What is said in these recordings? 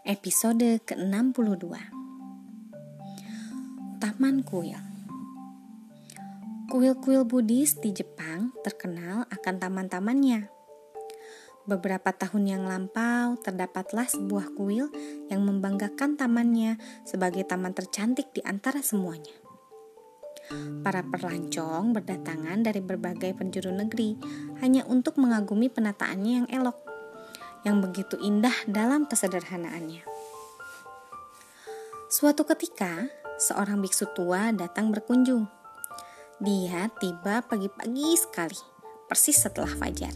Episode ke-62 Taman Kuil Kuil-kuil Buddhis di Jepang terkenal akan taman-tamannya. Beberapa tahun yang lampau, terdapatlah sebuah kuil yang membanggakan tamannya sebagai taman tercantik di antara semuanya. Para perlancong berdatangan dari berbagai penjuru negeri hanya untuk mengagumi penataannya yang elok yang begitu indah dalam kesederhanaannya. Suatu ketika, seorang biksu tua datang berkunjung. Dia tiba pagi-pagi sekali, persis setelah fajar.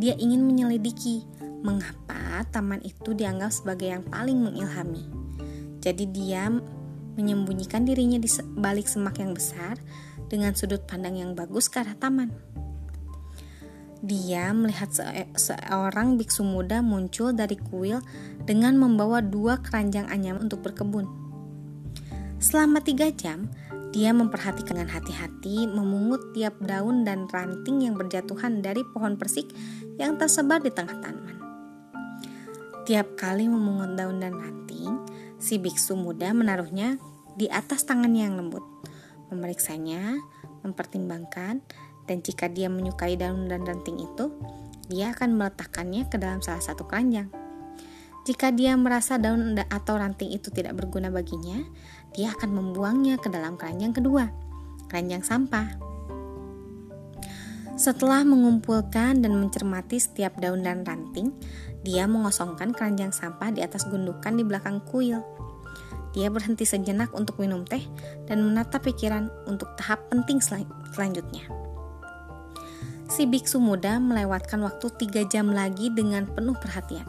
Dia ingin menyelidiki mengapa taman itu dianggap sebagai yang paling mengilhami. Jadi dia menyembunyikan dirinya di balik semak yang besar dengan sudut pandang yang bagus ke arah taman. Dia melihat seorang biksu muda muncul dari kuil dengan membawa dua keranjang anyam untuk berkebun. Selama tiga jam, dia memperhatikan dengan hati-hati memungut tiap daun dan ranting yang berjatuhan dari pohon persik yang tersebar di tengah taman. Tiap kali memungut daun dan ranting, si biksu muda menaruhnya di atas tangannya yang lembut, memeriksanya, mempertimbangkan, dan jika dia menyukai daun dan ranting itu, dia akan meletakkannya ke dalam salah satu keranjang. Jika dia merasa daun atau ranting itu tidak berguna baginya, dia akan membuangnya ke dalam keranjang kedua, keranjang sampah. Setelah mengumpulkan dan mencermati setiap daun dan ranting, dia mengosongkan keranjang sampah di atas gundukan di belakang kuil. Dia berhenti sejenak untuk minum teh dan menata pikiran untuk tahap penting selanjutnya si biksu muda melewatkan waktu tiga jam lagi dengan penuh perhatian.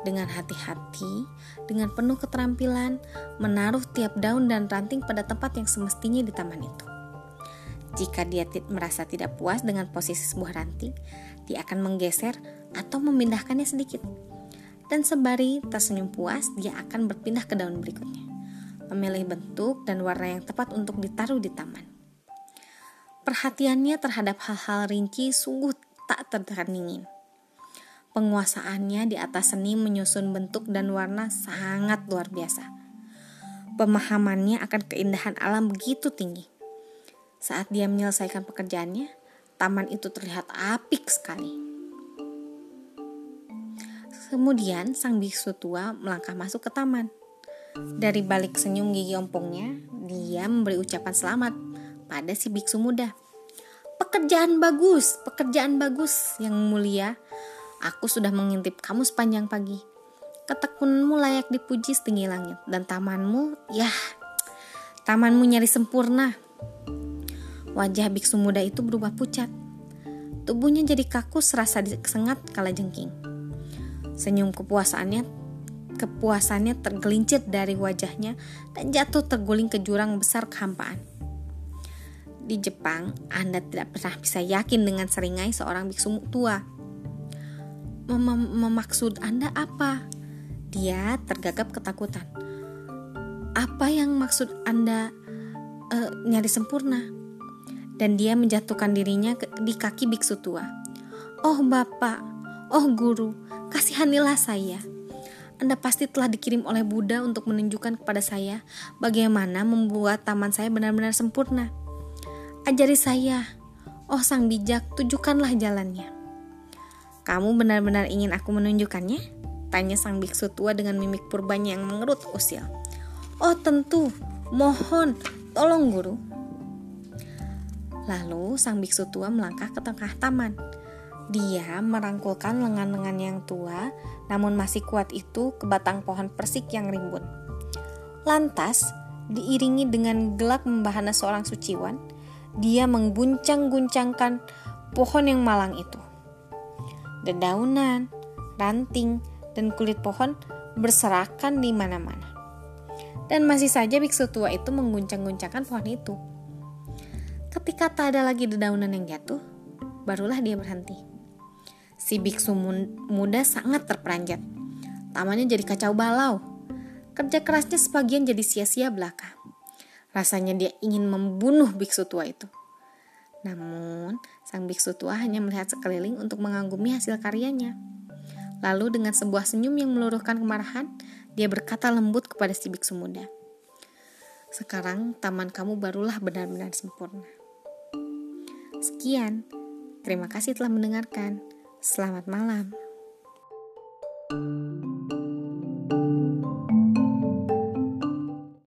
Dengan hati-hati, dengan penuh keterampilan, menaruh tiap daun dan ranting pada tempat yang semestinya di taman itu. Jika dia merasa tidak puas dengan posisi sebuah ranting, dia akan menggeser atau memindahkannya sedikit. Dan sebari tersenyum puas, dia akan berpindah ke daun berikutnya. Memilih bentuk dan warna yang tepat untuk ditaruh di taman. Perhatiannya terhadap hal-hal rinci sungguh tak tertandingin. Penguasaannya di atas seni menyusun bentuk dan warna sangat luar biasa. Pemahamannya akan keindahan alam begitu tinggi. Saat dia menyelesaikan pekerjaannya, taman itu terlihat apik sekali. Kemudian sang biksu tua melangkah masuk ke taman. Dari balik senyum gigi ompongnya, dia memberi ucapan selamat pada si biksu muda. Pekerjaan bagus, pekerjaan bagus yang mulia. Aku sudah mengintip kamu sepanjang pagi. Ketekunmu layak dipuji setinggi langit dan tamanmu, ya, tamanmu nyari sempurna. Wajah biksu muda itu berubah pucat. Tubuhnya jadi kaku serasa disengat kala jengking. Senyum kepuasannya kepuasannya tergelincir dari wajahnya dan jatuh terguling ke jurang besar kehampaan di Jepang, Anda tidak pernah bisa yakin dengan seringai seorang biksu tua. Mem memaksud Anda apa? Dia tergagap ketakutan. Apa yang maksud Anda uh, nyari sempurna? Dan dia menjatuhkan dirinya ke, di kaki biksu tua. Oh Bapak, oh Guru, kasihanilah saya. Anda pasti telah dikirim oleh Buddha untuk menunjukkan kepada saya bagaimana membuat taman saya benar-benar sempurna. Ajari saya, oh sang bijak, tunjukkanlah jalannya. Kamu benar-benar ingin aku menunjukkannya? Tanya sang biksu tua dengan mimik purbanya yang mengerut usil. Oh tentu, mohon, tolong guru. Lalu sang biksu tua melangkah ke tengah taman. Dia merangkulkan lengan-lengan yang tua, namun masih kuat itu ke batang pohon persik yang rimbun. Lantas, diiringi dengan gelak membahana seorang suciwan, dia mengguncang-guncangkan pohon yang malang itu. Dedaunan, ranting, dan kulit pohon berserakan di mana-mana. Dan masih saja biksu tua itu mengguncang-guncangkan pohon itu. Ketika tak ada lagi dedaunan yang jatuh, barulah dia berhenti. Si biksu muda sangat terperanjat. Tamannya jadi kacau balau. Kerja kerasnya sebagian jadi sia-sia belaka. Rasanya dia ingin membunuh biksu tua itu. Namun, sang biksu tua hanya melihat sekeliling untuk mengagumi hasil karyanya. Lalu dengan sebuah senyum yang meluruhkan kemarahan, dia berkata lembut kepada si biksu muda. Sekarang taman kamu barulah benar-benar sempurna. Sekian, terima kasih telah mendengarkan. Selamat malam.